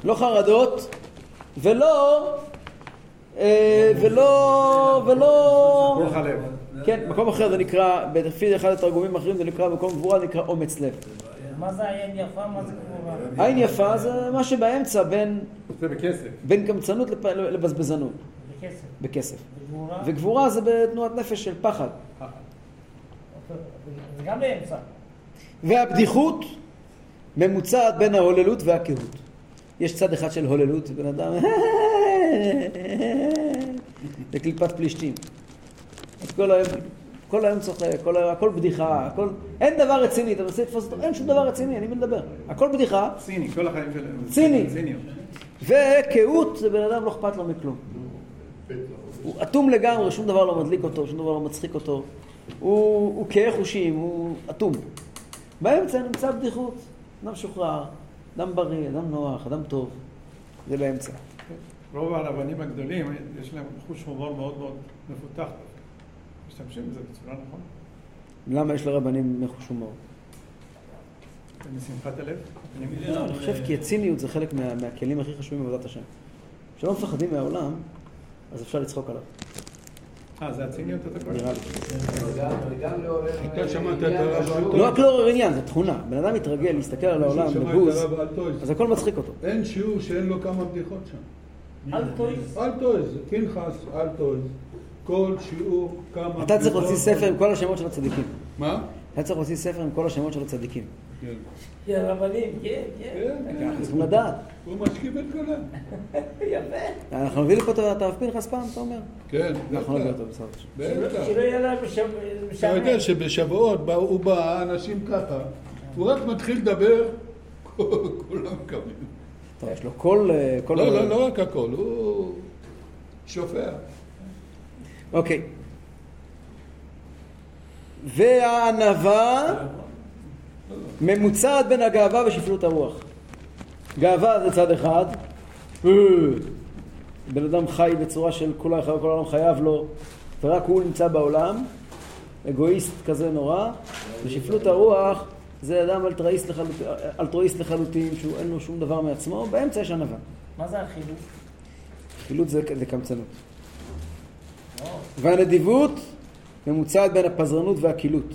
לא חרדות, ולא, אה, ולא, ולא. כן, מקום אחר זה נקרא, לפי אחד התרגומים האחרים זה נקרא, מקום גבורה זה נקרא אומץ לב. מה זה עין יפה? מה זה גבורה? עין יפה זה מה שבאמצע בין, זה בכסף. בין קמצנות לבזבזנות, בכסף. בכסף. וגבורה? וגבורה זה בתנועת נפש של פחד. זה גם באמצע. והבדיחות ממוצעת בין ההוללות והקהות. יש צד אחד של הוללות, בן אדם (laughs) לקליפת פלישתים. אז כל היום, כל היום צוחק, כל היום, הכל בדיחה, הכל, אין דבר רציני, אתה מנסה לתפוס אותו, אין שום דבר רציני, אני מדבר. הכל בדיחה, ציני, כל החיים שלהם. ציני. וקהות זה בן אדם לא אכפת לו מכלום. הוא אטום לגמרי, שום דבר לא מדליק אותו, שום דבר לא מצחיק אותו. הוא, הוא כהה חושים, הוא אטום. באמצע נמצא הבדיחות. אדם משוחרר, אדם בריא, אדם נוח, אדם טוב. זה באמצע. רוב הרבנים הגדולים, יש להם חוש הומור מאוד מאוד מפותח. משתמשים בזה בצורה נכונה. למה יש לרבנים מחוש הומור? משמחת הלב. אני לא, אני חושב כי הציניות זה חלק מה, מהכלים הכי חשובים בעבודת השם. כשלא מפחדים מהעולם, אז אפשר לצחוק עליו, אה, זה הציניות אתה? נראה לי. וגם- לעורר... אתה שמעת את הרב? לא רק לעורר עניין, זו תכונה. בן אדם מתרגל להסתכל על העולם בבוז, אלטויז. אז הכל מצחיק אותו. אין שיעור שאין לו כמה בדיחות שם. אל תויס. אלטויז, פנחס, אלטויז. כל שיעור כמה אתה צריך להוציא. ספר עם כל השמות של הצדיקים. מה? אתה צריך להוציא ספר עם כל השמות של הצדיקים. כן. כן, רבנים, כן, כן. כן, אנחנו צריכים לדעת. הוא משכיב את כולם. (laughs) יפה. אנחנו נביא לפה את הרב פנחס פעם, אתה אומר? כן, אנחנו נביא. אותו בסדר. בטח. שלא יהיה להם משעמם. אתה יודע שבשבועות בא- הוא בא, אנשים ככה, הוא רק מתחיל לדבר, (laughs) כולם קמים. טוב, יש לו כל... אה, כל- לא, לא, לא רק הכל, הוא שופע. אוקיי. והענווה ממוצעת בין הגאווה ושפלות הרוח. גאווה זה צד אחד, אה, בן אדם חי בצורה של כל העולם חייב לו, ורק הוא נמצא בעולם, אגואיסט כזה נורא, ושפלות הרוח זה אדם אלטרואיסט לחלוטין, אלטרואיסט לחלוטין, שהוא אין לו שום דבר מעצמו, באמצע יש ענווה. מה זה החילוף? חילוט זה, זה קמצנות. והנדיבות ממוצעת בין הפזרנות והקילוט.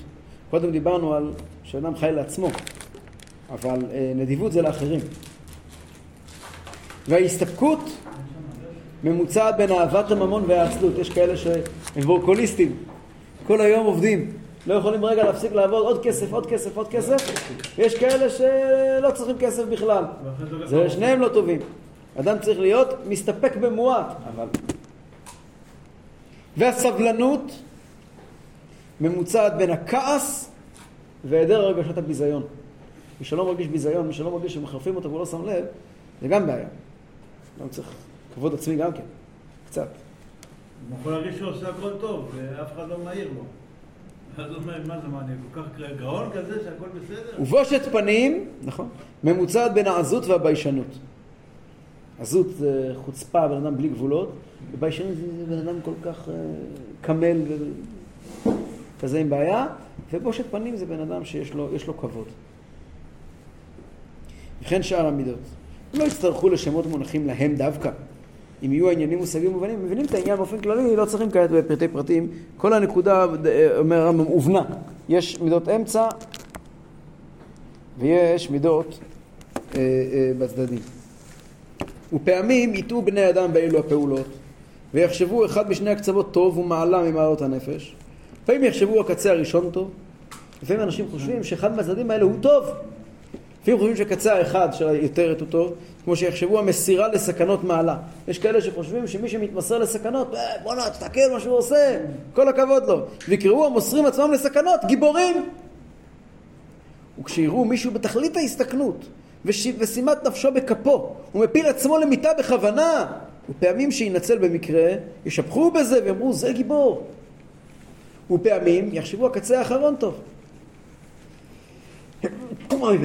קודם דיברנו על שאדם חי לעצמו, אבל אה, נדיבות זה לאחרים. וההסתפקות ממוצעת בין אהבת הממון והעצלות. יש כאלה שהם וורקוליסטים, כל היום עובדים, לא יכולים רגע להפסיק לעבוד, עוד כסף, עוד כסף, עוד כסף. ויש כאלה שלא צריכים כסף בכלל. זה שניהם לא טובים. אדם צריך להיות מסתפק במועט, אבל... והסבלנות ממוצעת בין הכעס והיעדר הרגשת הביזיון. מי שלא מרגיש ביזיון, מי שלא מרגיש שמחרפים אותו והוא לא שם לב, זה גם בעיה. אדם צריך כבוד עצמי גם כן, קצת. הוא יכול להרגיש שהוא עושה הכל טוב, ואף אחד לא מעיר לו. אז הוא אומר, מה זה, אני כל כך גאון כזה שהכל בסדר? ובושת פנים, נכון, ממוצעת בין העזות והביישנות. עזות זה חוצפה, בן אדם בלי גבולות, וביישנות זה בן אדם כל כך אה, קמל וכזה עם בעיה, ובושת פנים זה בן אדם שיש לו, לו כבוד. וכן שאר המידות. לא יצטרכו לשמות מונחים להם דווקא. אם יהיו העניינים מושגים מובנים, מבינים את העניין באופן כללי, לא צריכים כעת בפרטי פרטים. כל הנקודה, אה, אומר הרמב"ם, הובנה. יש מידות אמצע ויש מידות אה, אה, בצדדים. ופעמים יטעו בני אדם באלו הפעולות, ויחשבו אחד משני הקצוות טוב ומעלה ממעלות הנפש. לפעמים יחשבו הקצה הראשון טוב, לפעמים אנשים חושבים שאחד מהצדדים האלה הוא טוב. לפעמים חושבים שקצה האחד של היתרת הוא טוב, כמו שיחשבו המסירה לסכנות מעלה. יש כאלה שחושבים שמי שמתמסר לסכנות, "אה, בואנה, תסתכל מה שהוא עושה, כל הכבוד לו. ויקראו המוסרים עצמם לסכנות, גיבורים. וכשיראו מישהו בתכלית ההסתכנות, וש... ושימת נפשו בכפו, ומפיל עצמו למיטה בכוונה, ופעמים שינצל במקרה, ישבחו בזה ויאמרו, זה גיבור. ופעמים יחשבו הקצה האחרון טוב.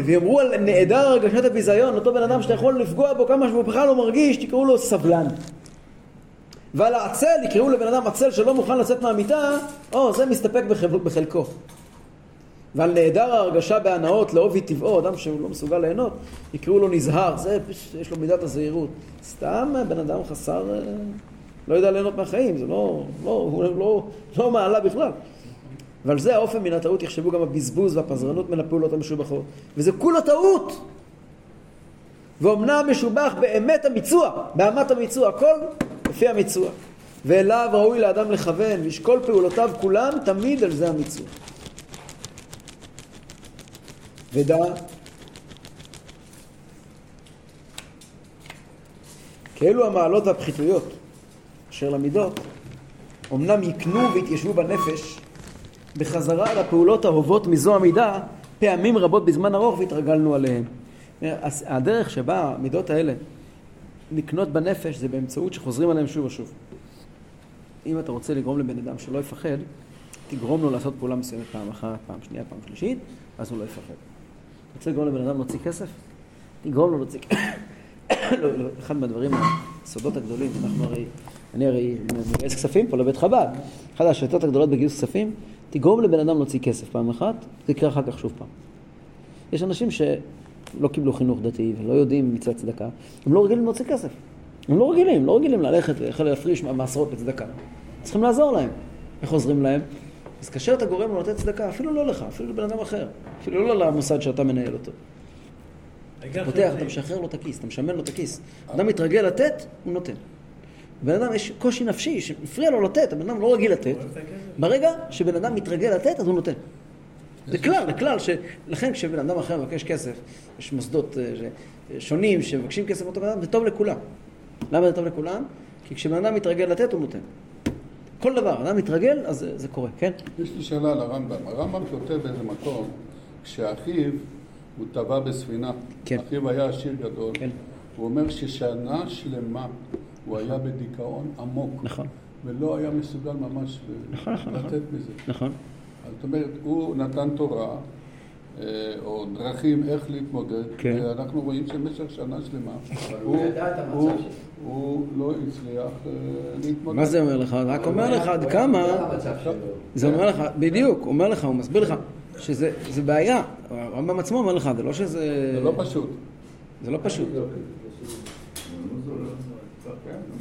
ויאמרו על נעדר הרגשת הביזיון, אותו בן אדם שאתה יכול לפגוע בו כמה שהוא בכלל לא מרגיש, תקראו לו סבלן. ועל העצל, יקראו לבן אדם עצל שלא מוכן לצאת מהמיטה, או, זה מסתפק בחל... בחלקו. ועל נעדר ההרגשה בהנאות לעובי טבעו, אדם שהוא לא מסוגל ליהנות, יקראו לו נזהר, זה, יש לו מידת הזהירות. סתם בן אדם חסר, אה, לא יודע ליהנות מהחיים, זה לא, לא, הוא לא, לא מעלה בכלל. ועל זה האופן מן הטעות יחשבו גם הבזבוז והפזרנות מן הפעולות המשובחות. וזה כולה טעות! ואומנם משובח באמת המיצוע, באמת המיצוע, הכל לפי המיצוע. ואליו ראוי לאדם לכוון, וישקול פעולותיו כולם תמיד על זה המיצוע. ודע כאלו המעלות והפחיתויות אשר למידות אמנם יקנו ויתיישבו בנפש בחזרה לפעולות האהובות מזו המידה פעמים רבות בזמן ארוך והתרגלנו עליהן. הדרך שבה המידות האלה לקנות בנפש זה באמצעות שחוזרים עליהם שוב ושוב. אם אתה רוצה לגרום לבן אדם שלא יפחד, תגרום לו לעשות פעולה מסוימת פעם אחת, פעם שנייה, פעם שלישית, אז הוא לא יפחד. אתה רוצה לגרום לבן אדם להוציא כסף? תגרום לו להוציא כסף. (coughs) לא, לא, אחד מהדברים, הסודות הגדולים, אנחנו הרי, אני הרי מגייס כספים פה לבית חב"ד. אחת השליטות הגדולות בגיוס כספים, תגרום לבן אדם להוציא כסף פעם אחת, זה יקרה אחר כך שוב פעם. יש אנשים שלא קיבלו חינוך דתי ולא יודעים מצוות צדקה, הם לא רגילים להוציא כסף. הם לא רגילים, לא רגילים ללכת ולהפריש מעשרות לצדקה. צריכים לעזור להם. איך עוזרים להם? אז כאשר אתה גורם לו לתת צדקה, אפילו לא לך, אפילו לבן אדם אחר, אפילו לא למוסד שאתה מנהל אותו. אתה פותח, אתה משחרר לו את הכיס, אתה משמן לו את הכיס. אדם מתרגל לתת, הוא נותן. בן אדם יש קושי נפשי שמפריע לו לתת, הבן אדם לא רגיל לתת. ברגע שבן אדם מתרגל לתת, אז הוא נותן. זה כלל, זה כלל, לכן כשבן אדם אחר מבקש כסף, יש מוסדות אה, שונים שמבקשים כסף מאותו בן אדם, זה טוב לכולם. למה זה טוב לכולם? כי כשבן אדם מתרגל לתת, הוא נותן. כל דבר, אדם מתרגל, אז זה, קורה, כן? יש לי שאלה על הרמב"ם. הרמב"ם כותב באיזה מקום שאחיו, הוא טבע בספינה. כן. אחיו היה עשיר גדול. כן. הוא אומר ששנה שלמה הוא היה בדיכאון עמוק. נכון. ולא היה מסוגל ממש נכון, נכון, לתת נכון. מזה. נכון. זאת אומרת, הוא נתן תורה, אה, או דרכים איך להתמודד, כן. ואנחנו רואים שבמשך שנה שלמה הוא הוא-. הוא לא הצליח אה, להתמודד. מה זה אומר לך? רק אומר לך עד כמה... זה אומר לך, בדיוק, אומר לך, הוא מסביר לך, שזה זה בעיה. הרמב"ם עצמו אומר לך, זה לא שזה... זה לא פשוט. זה לא פשוט.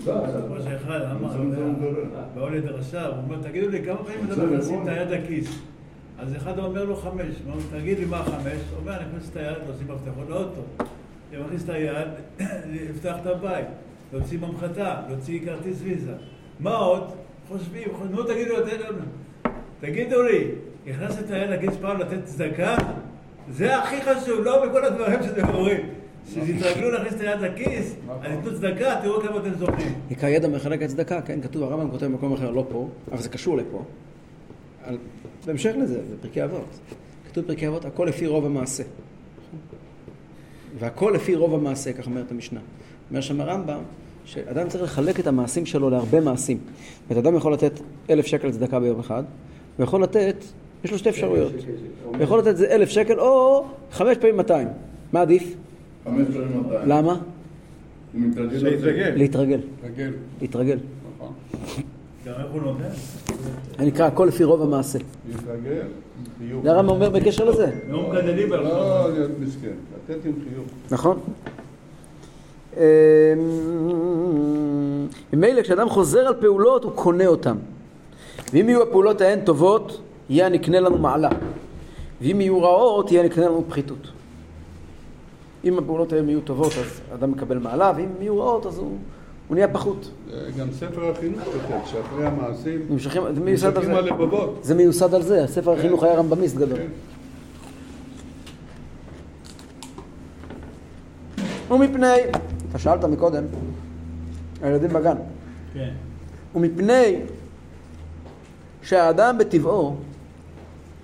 כמו שאחד אמר, באו לדרשה, הוא אומר, תגידו לי, כמה פעמים אתה מכניסים את היד לכיס? אז אחד אומר לו חמש, הוא אומר, תגיד לי מה חמש? הוא אומר, אני מכניס את היד, להוציא מפתחות לאוטו. אני מכניס את היד, (coughs) לפתוח את הבית, להוציא ממחטה, להוציא כרטיס ויזה. מה עוד? חושבים, נו תגידו, תגידו, תגידו לי, הכנסת את היד לכיס פעם לתת צדקה? זה הכי חשוב, לא בכל הדברים שאתם אומרים. שתתרגלו להכניס את היד לכיס, אז ייתנו צדקה, תראו כמה אתם זוכים. נקרא ידע מחלק הצדקה, כן, כתוב, הרמב"ם כותב במקום אחר, לא פה, אבל זה קשור לפה. על- בהמשך לזה, בפרקי אבות. כתוב בפרקי אבות, הכל לפי רוב המעשה. והכל לפי רוב המעשה, כך אומרת המשנה. אומר שם הרמב"ם, שאדם צריך לחלק את המעשים שלו להרבה מעשים. זאת אומרת, אדם יכול לתת אלף שקל צדקה ביום אחד, ויכול לתת יש לו שתי אפשרויות. הוא יכול לתת את זה אלף שקל או חמש פעמים 200. מה עדיף? חמש פעמים 200. למה? הוא מתרגל. להתרגל. להתרגל. להתרגל. להתרגל. נכון. גם איך הוא נותן? זה נקרא הכל לפי רוב המעשה. להתרגל, עם חיוך. זה הרמב"ם אומר בקשר לזה. לא מקדלים לא. להיות מסכן, לתת עם חיוך. נכון. אמ, ממילא כשאדם חוזר על פעולות הוא קונה אותן. ואם יהיו הפעולות ההן טובות, יהיה הנקנה לנו מעלה. ואם יהיו רעות, יהיה הנקנה לנו פחיתות. אם הפעולות ההן יהיו טובות, אז אדם מקבל מעלה, ואם יהיו רעות, אז הוא, הוא נהיה פחות. זה גם ספר החינוך כותב, שאחרי המעשים נמשכים, זה מיוסד על זה. הלבבות. זה מיוסד על זה, הספר החינוך היה רמב"מיסט גדול. כן. ומפני, אתה שאלת מקודם, הילדים בגן, כן. ומפני שהאדם בטבעו,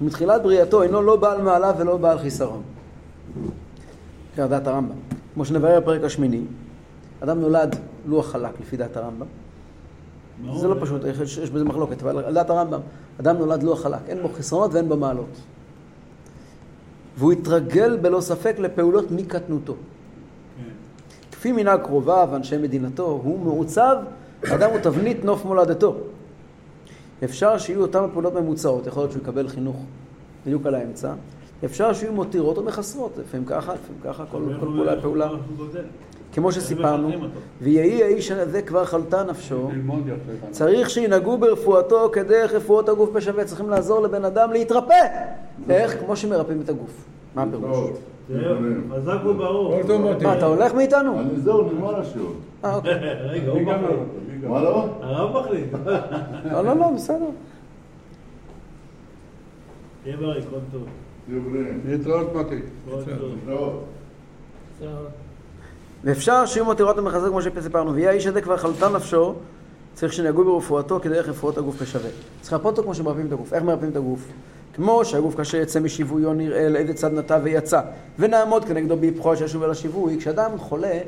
מתחילת בריאתו, אינו לא בעל מעלה ולא בעל חיסרון. ככה דעת הרמב"ם. כמו שנברר בפרק השמיני, אדם נולד לוח חלק לפי דעת הרמב"ם. זה לא פשוט, יש, יש בזה מחלוקת, אבל על דעת הרמב"ם, אדם נולד לוח חלק, אין בו חסרונות ואין בו מעלות. והוא התרגל בלא ספק לפעולות מקטנותו. כן. כפי מנהג קרוביו ואנשי מדינתו, הוא מעוצב, אדם הוא תבנית נוף מולדתו. אפשר שיהיו אותן הפעולות ממוצעות, יכול להיות שהוא יקבל חינוך בדיוק על האמצע, אפשר שיהיו מותירות או מחסרות, לפעמים ככה, לפעמים ככה, כל, פעולה פעולה. כמו שסיפרנו? ויהי האיש הזה כבר חלתה נפשו. צריך שינהגו ברפואתו כדרך רפואות הגוף בשווה, צריכים לעזור לבן אדם להתרפא. איך? כמו שמרפאים את הגוף. מה הפירוש? חזק וברור. מה, אתה הולך מאיתנו? אני זהו, נגמר השיעור. (laughs) אה, אוקיי. (laughs) רגע, הוא מחליט. לא. גם- מה לא? הרב מחליט. לא, לא, לא, בסדר. תהיה בריא, כל טוב. להתראות מתי. ואפשר שיהיו מותירות ומחזק כמו שסיפרנו, ויהיה האיש הזה כבר חלתה נפשו, צריך שנהגו ברפואתו כדרך רפואות הגוף כשווה. צריך לרפות אותו כמו שמרפאים את הגוף. איך מרפאים את הגוף? כמו שהגוף כאשר יצא משיוויו נראה לאיזה צד נטע ויצא, ונעמוד כנגדו בהיפכו שישוב אל השיווי. כשאדם חולה,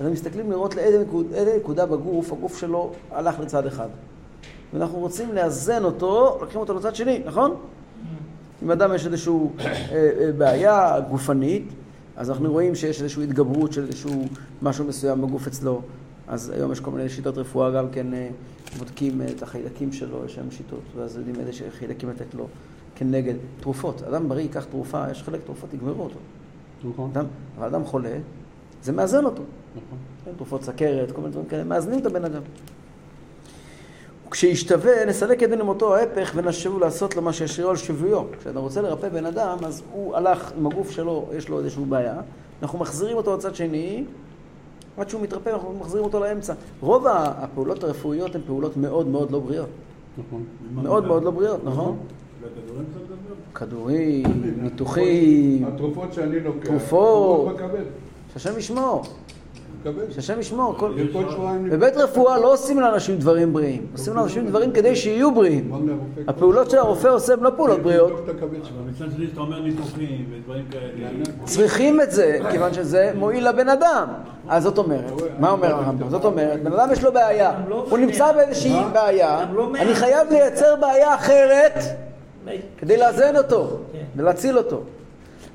אז מסתכלים לראות לאיזה נקוד, נקודה בגוף, הגוף שלו הלך לצד אחד. ואנחנו רוצים לאזן אותו, לוקחים אותו לצד שני, נכון? אם אדם יש איזושהי אה, אה, בעיה גופנית, אז אנחנו רואים שיש איזושהי התגברות של איזשהו משהו מסוים בגוף אצלו. אז היום יש כל מיני שיטות רפואה, גם כן אה, בודקים את החיידקים שלו, יש היום שיטות, ואז יודעים איזה חיידקים לתת לו כנגד. תרופות, אדם בריא ייקח תרופה, יש חלק תרופות, יגמרו אותו. נכון. אדם, אבל אדם חולה, זה מאזן אותו. נכון. כן, תרופות סכרת, כל מיני דברים כאלה, מאזנים את הבן אדם. וכשישתווה, נסלק ידינו מאותו ההפך ונשבו לעשות לו מה שישאירו על שבויו. כשאתה רוצה לרפא בן אדם, אז הוא הלך עם הגוף שלו, יש לו איזושהי בעיה, אנחנו מחזירים אותו לצד שני, עד שהוא מתרפא, אנחנו מחזירים אותו לאמצע. רוב הפעולות הרפואיות הן פעולות מאוד מאוד לא בריאות. נכון. מאוד מאוד לא בריאות, נכון? צריך לדבר? כדורים, ניתוחים, התרופות שאני לוקח. תרופות. מקבל. שהשם ישמור, שהשם ישמור. כל... בבית רפואה לא עושים לאנשים דברים בריאים, עושים לאנשים דברים כדי שיהיו בריאים. הפעולות שהרופא עושה הן לא פעולות בריאות. ודברים כאלה. צריכים את זה, כיוון שזה מועיל לבן אדם. אז זאת אומרת, מה אומר הרמב"ם? זאת אומרת, בן אדם יש לו בעיה, הוא נמצא באיזושהי בעיה, אני חייב לייצר בעיה אחרת כדי לאזן אותו ולהציל אותו.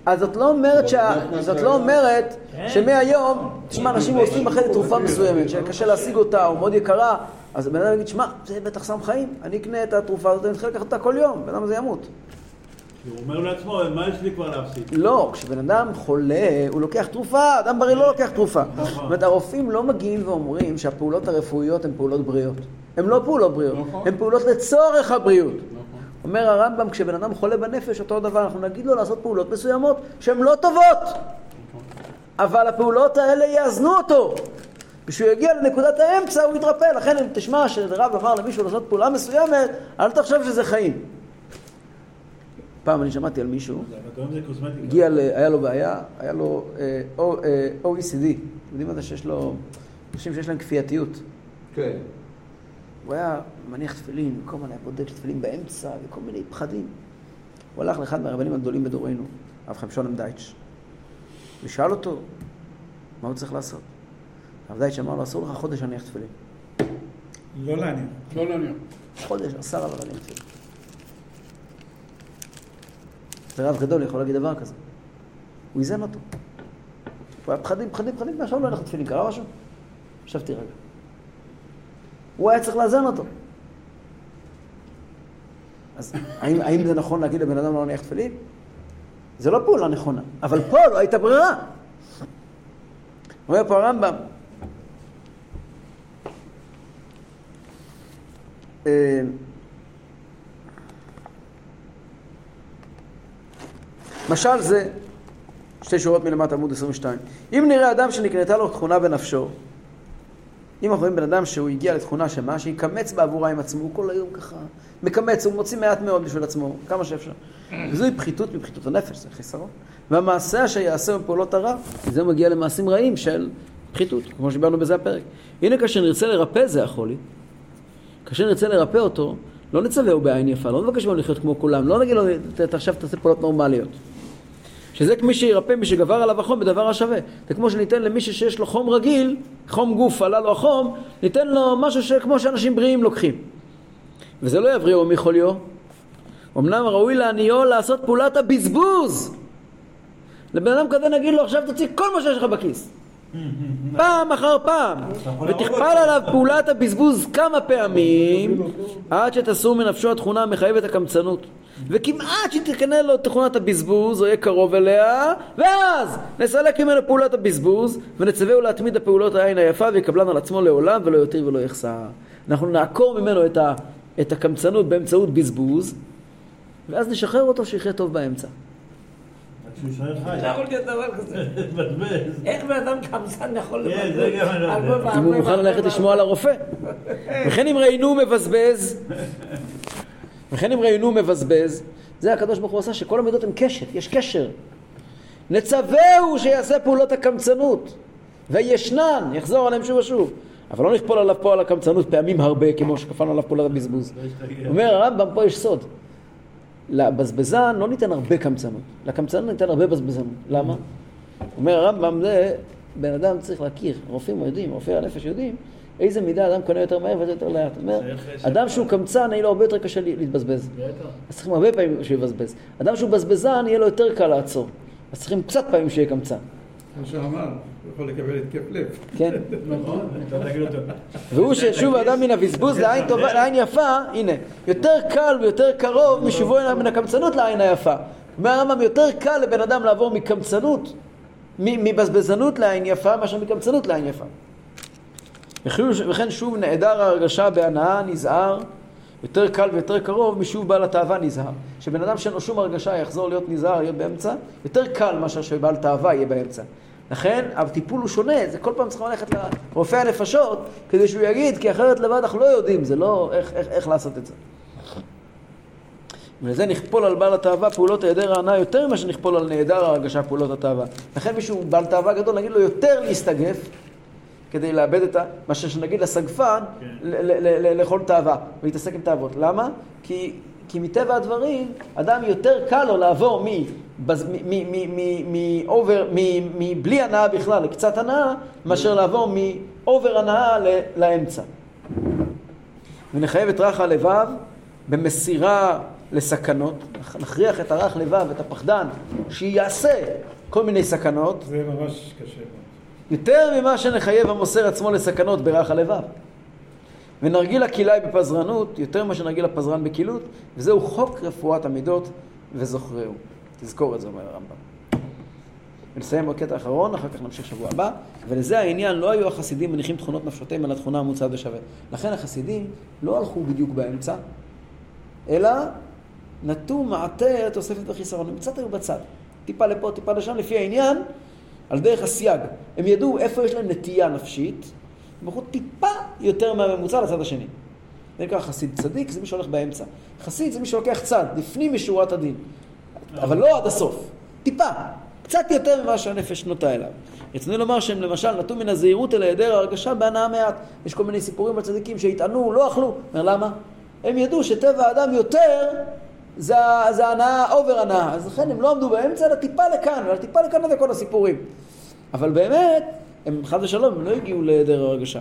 אז זאת לא אומרת, שה... זאת לא אומרת שמהיום, תשמע, אנשים עושים אחרי זה תרופה מסוימת שקשה להשיג אותה או מאוד יקרה, אז הבן אדם יגיד, שמע, זה בטח סם חיים, אני אקנה את התרופה הזאת, אני מתחיל לקחת אותה כל יום, בן אדם הזה ימות. הוא אומר לעצמו, מה יש לי כבר להפסיד? לא, כשבן אדם חולה, הוא לוקח תרופה, אדם בריא לא לוקח תרופה. זאת אומרת, הרופאים לא מגיעים ואומרים שהפעולות הרפואיות הן פעולות בריאות. הן לא פעולות בריאות, נכון. הן פעולות לצורך הבריאות. אומר הרמב"ם, כשבן אדם חולה בנפש, אותו דבר, אנחנו נגיד לו לעשות פעולות מסוימות שהן לא טובות. אבל הפעולות האלה יאזנו אותו. כשהוא יגיע לנקודת האמצע, הוא יתרפא. לכן אם תשמע שרב אמר למישהו לעשות פעולה מסוימת, אל תחשוב שזה חיים. פעם אני שמעתי על מישהו. הגיע, ל, היה לו בעיה, היה לו אה, או- אה, OECD, אתם יודעים מה זה שיש לו, אנשים שיש להם כפייתיות. כן. הוא היה מניח תפילין, כל הזמן היה בודק תפילין באמצע, וכל מיני פחדים. הוא הלך לאחד מהרבנים הגדולים בדורנו, הרב שולם דייטש, ושאל אותו, מה הוא צריך לעשות? הרב דייטש אמר לו, אסור לך חודש להניח תפילין. לא להניח. לא להניח. חודש אסר עליו להניח תפילין. זה רב גדול יכול להגיד דבר כזה. הוא איזן אותו. הוא היה פחדים, פחדים, פחדים, ועכשיו לא הלך לתפילין, קרה משהו? ישבתי רגע. הוא היה צריך לאזן אותו. אז האם, האם זה נכון להגיד לבן אדם לא להניח תפילין? זה לא פעולה נכונה, אבל פה לא הייתה ברירה. אומר פה הרמב"ם, אה, משל זה, שתי שורות מלמטה, עמוד 22. אם נראה אדם שנקנתה לו תכונה בנפשו, אם אנחנו רואים בן אדם שהוא הגיע לתכונה שמה, שיקמץ בעבורה עם עצמו, הוא כל היום ככה מקמץ, הוא מוציא מעט מאוד בשביל עצמו, כמה שאפשר. וזוהי פחיתות מפחיתות הנפש, זה חיסרון. והמעשה אשר יעשה בפעולות הרע, זה מגיע למעשים רעים של פחיתות, כמו שדיברנו בזה הפרק. הנה כאשר נרצה לרפא זה החולי, כאשר נרצה לרפא אותו, לא נצווהו בעין יפה, לא נבקש ממנו לחיות כמו כולם, לא נגיד לו, עכשיו תעשה פעולות נורמליות. שזה כמי שירפא מי שגבר עליו החום בדבר השווה. זה כמו שניתן למי שיש לו חום רגיל, חום גוף עלה לו החום, ניתן לו משהו שכמו שאנשים בריאים לוקחים. וזה לא יבריאו מחוליו. אמנם ראוי לעניו לעשות פעולת הבזבוז. לבן אדם כזה נגיד לו עכשיו תוציא כל מה שיש לך בכיס. פעם אחר פעם, ותכפל עליו פעולת הבזבוז כמה פעמים עד שתסור מנפשו התכונה המחייבת הקמצנות וכמעט שתקנה לו תכונת הבזבוז או יהיה קרוב אליה ואז נסלק ממנו פעולת הבזבוז ונצווהו להתמיד הפעולות העין היפה ויקבלן על עצמו לעולם ולא יותר ולא יחסר. אנחנו נעקור ממנו את, ה, את הקמצנות באמצעות בזבוז ואז נשחרר אותו שיחיה טוב באמצע. (laughs) איך בן אדם קמצן יכול כן. הרבה אם הוא מוכן ללכת לשמוע על הרופא. וכן אם ראינו מבזבז, (laughs) וכן אם ראינו מבזבז, זה הקדוש ברוך הוא עשה שכל המידות הן קשת, יש קשר. נצווהו שיעשה פעולות הקמצנות, וישנן, יחזור עליהם שוב ושוב. אבל לא נכפול עליו פה על הקמצנות פעמים הרבה, כמו שכפלנו עליו פעולת הבזבוז. לא. אומר הרמב"ם, פה יש סוד. לבזבזן לא ניתן הרבה קמצנות, לקמצנות ניתן הרבה בזבזנות. למה? אומר הרמב"ם, זה בן אדם צריך להכיר, רופאים יודעים, רופאי הנפש יודעים, איזה מידה אדם קונה יותר מהר ואיזה יותר לאט. אומר, צריך אדם שהוא קמצן, יהיה לו הרבה יותר קשה לה- להתבזבז. אז צריכים הרבה פעמים שהוא יבזבז. אדם שהוא בזבזן, יהיה לו יותר קל לעצור. אז צריכים קצת פעמים שיהיה קמצן, כמו שאמר, הוא יכול לקבל התקף לב. כן? נכון, אתה תגיד אותו. והוא ששוב האדם מן הבזבוז לעין טובה, (laughs) לעין יפה, הנה, יותר קל ויותר קרוב משובו מן הקמצנות לעין היפה. אומר הרמב"ם, יותר קל לבן אדם לעבור מקמצנות, מבזבזנות לעין יפה, מאשר מקמצנות לעין יפה. וכן- שוב נעדר ההרגשה בהנאה נזהר, יותר קל ויותר קרוב משוב בעל התאווה נזהר. שבן אדם שאין לו שום הרגשה יחזור להיות נזהר, יהיה באמצע, יותר קל מאשר שבעל תאווה יהיה באמצע. לכן הטיפול הוא שונה, זה כל פעם צריך ללכת לרופא הנפשות כדי שהוא יגיד, כי אחרת לבד אנחנו לא יודעים, זה לא איך, איך, איך לעשות את זה. ולזה נכפול על בעל התאווה פעולות היעדר ההנאה יותר ממה שנכפול על נעדר ההרגשה פעולות התאווה. לכן מישהו בעל תאווה גדול, נגיד לו יותר להסתגף, כדי לאבד את ה... מאשר שנגיד לסגפן, כן. לאכול תאווה, ולהתעסק עם תאוות. למה? כי, כי מטבע הדברים, אדם יותר קל לו לעבור מ- מבלי הנאה בכלל לקצת הנאה, מאשר לעבור מאובר הנאה לאמצע. ונחייב את רך הלבב במסירה לסכנות, נכריח את הרך לבב, את הפחדן, שיעשה כל מיני סכנות, זה ממש קשה. יותר ממה שנחייב המוסר עצמו לסכנות ברך הלבב. ונרגיל הכלאי בפזרנות, יותר ממה שנרגיל הפזרן בקילות, וזהו חוק רפואת המידות וזוכרהו. תזכור את זה, אומר הרמב"ם. ונסיים בקטע האחרון, אחר כך נמשיך שבוע הבא, ולזה העניין, לא היו החסידים מניחים תכונות נפשותיהם על התכונה המוצעת בשווה. לכן החסידים לא הלכו בדיוק באמצע, אלא נטו מעטה תוספת וחיסרון, הם קצת היו בצד. טיפה לפה, טיפה לשם, לפי העניין, על דרך הסייג. הם ידעו איפה יש להם נטייה נפשית, הם הלכו טיפה יותר מהממוצע לצד השני. זה נקרא חסיד צדיק, זה מי שהולך באמצע. חסיד זה מי שלוקח צד, לפנים משורת הדין. אבל לא עד הסוף. טיפה. קצת יותר ממה שהנפש נוטה אליו. רצינו לומר שהם למשל נטו מן הזהירות אל היעדר ההרגשה בהנאה מעט. יש כל מיני סיפורים על צדיקים שהטענו, לא אכלו. אומר למה? הם ידעו שטבע האדם יותר זה, זה הנאה, over הנאה. אז לכן הם לא עמדו באמצע, אלא טיפה לכאן, אלא טיפה לכאן זה כל הסיפורים. אבל באמת, הם חס ושלום, הם לא הגיעו להיעדר הרגשה.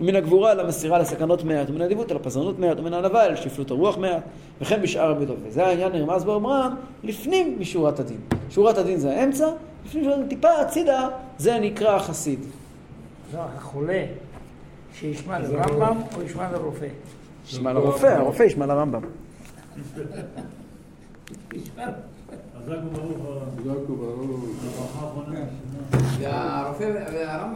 ומן הגבורה אל המסירה לסכנות מעט, ומן האדיבות אל הפזרנות מעט, ומן הענווה אל שפלות הרוח מעט, וכן בשאר המידות. וזה העניין נרמז באומרם, לפנים משורת הדין. שורת הדין זה האמצע, לפנים משורת הדין, טיפה הצידה, זה נקרא חסיד. לא, החולה, שישמע לרמב"ם או ישמע לרופא. ישמע לרופא, הרופא ישמע לרמב"ם. جزاكم الله جزاكم الله يا رفيع يا رمى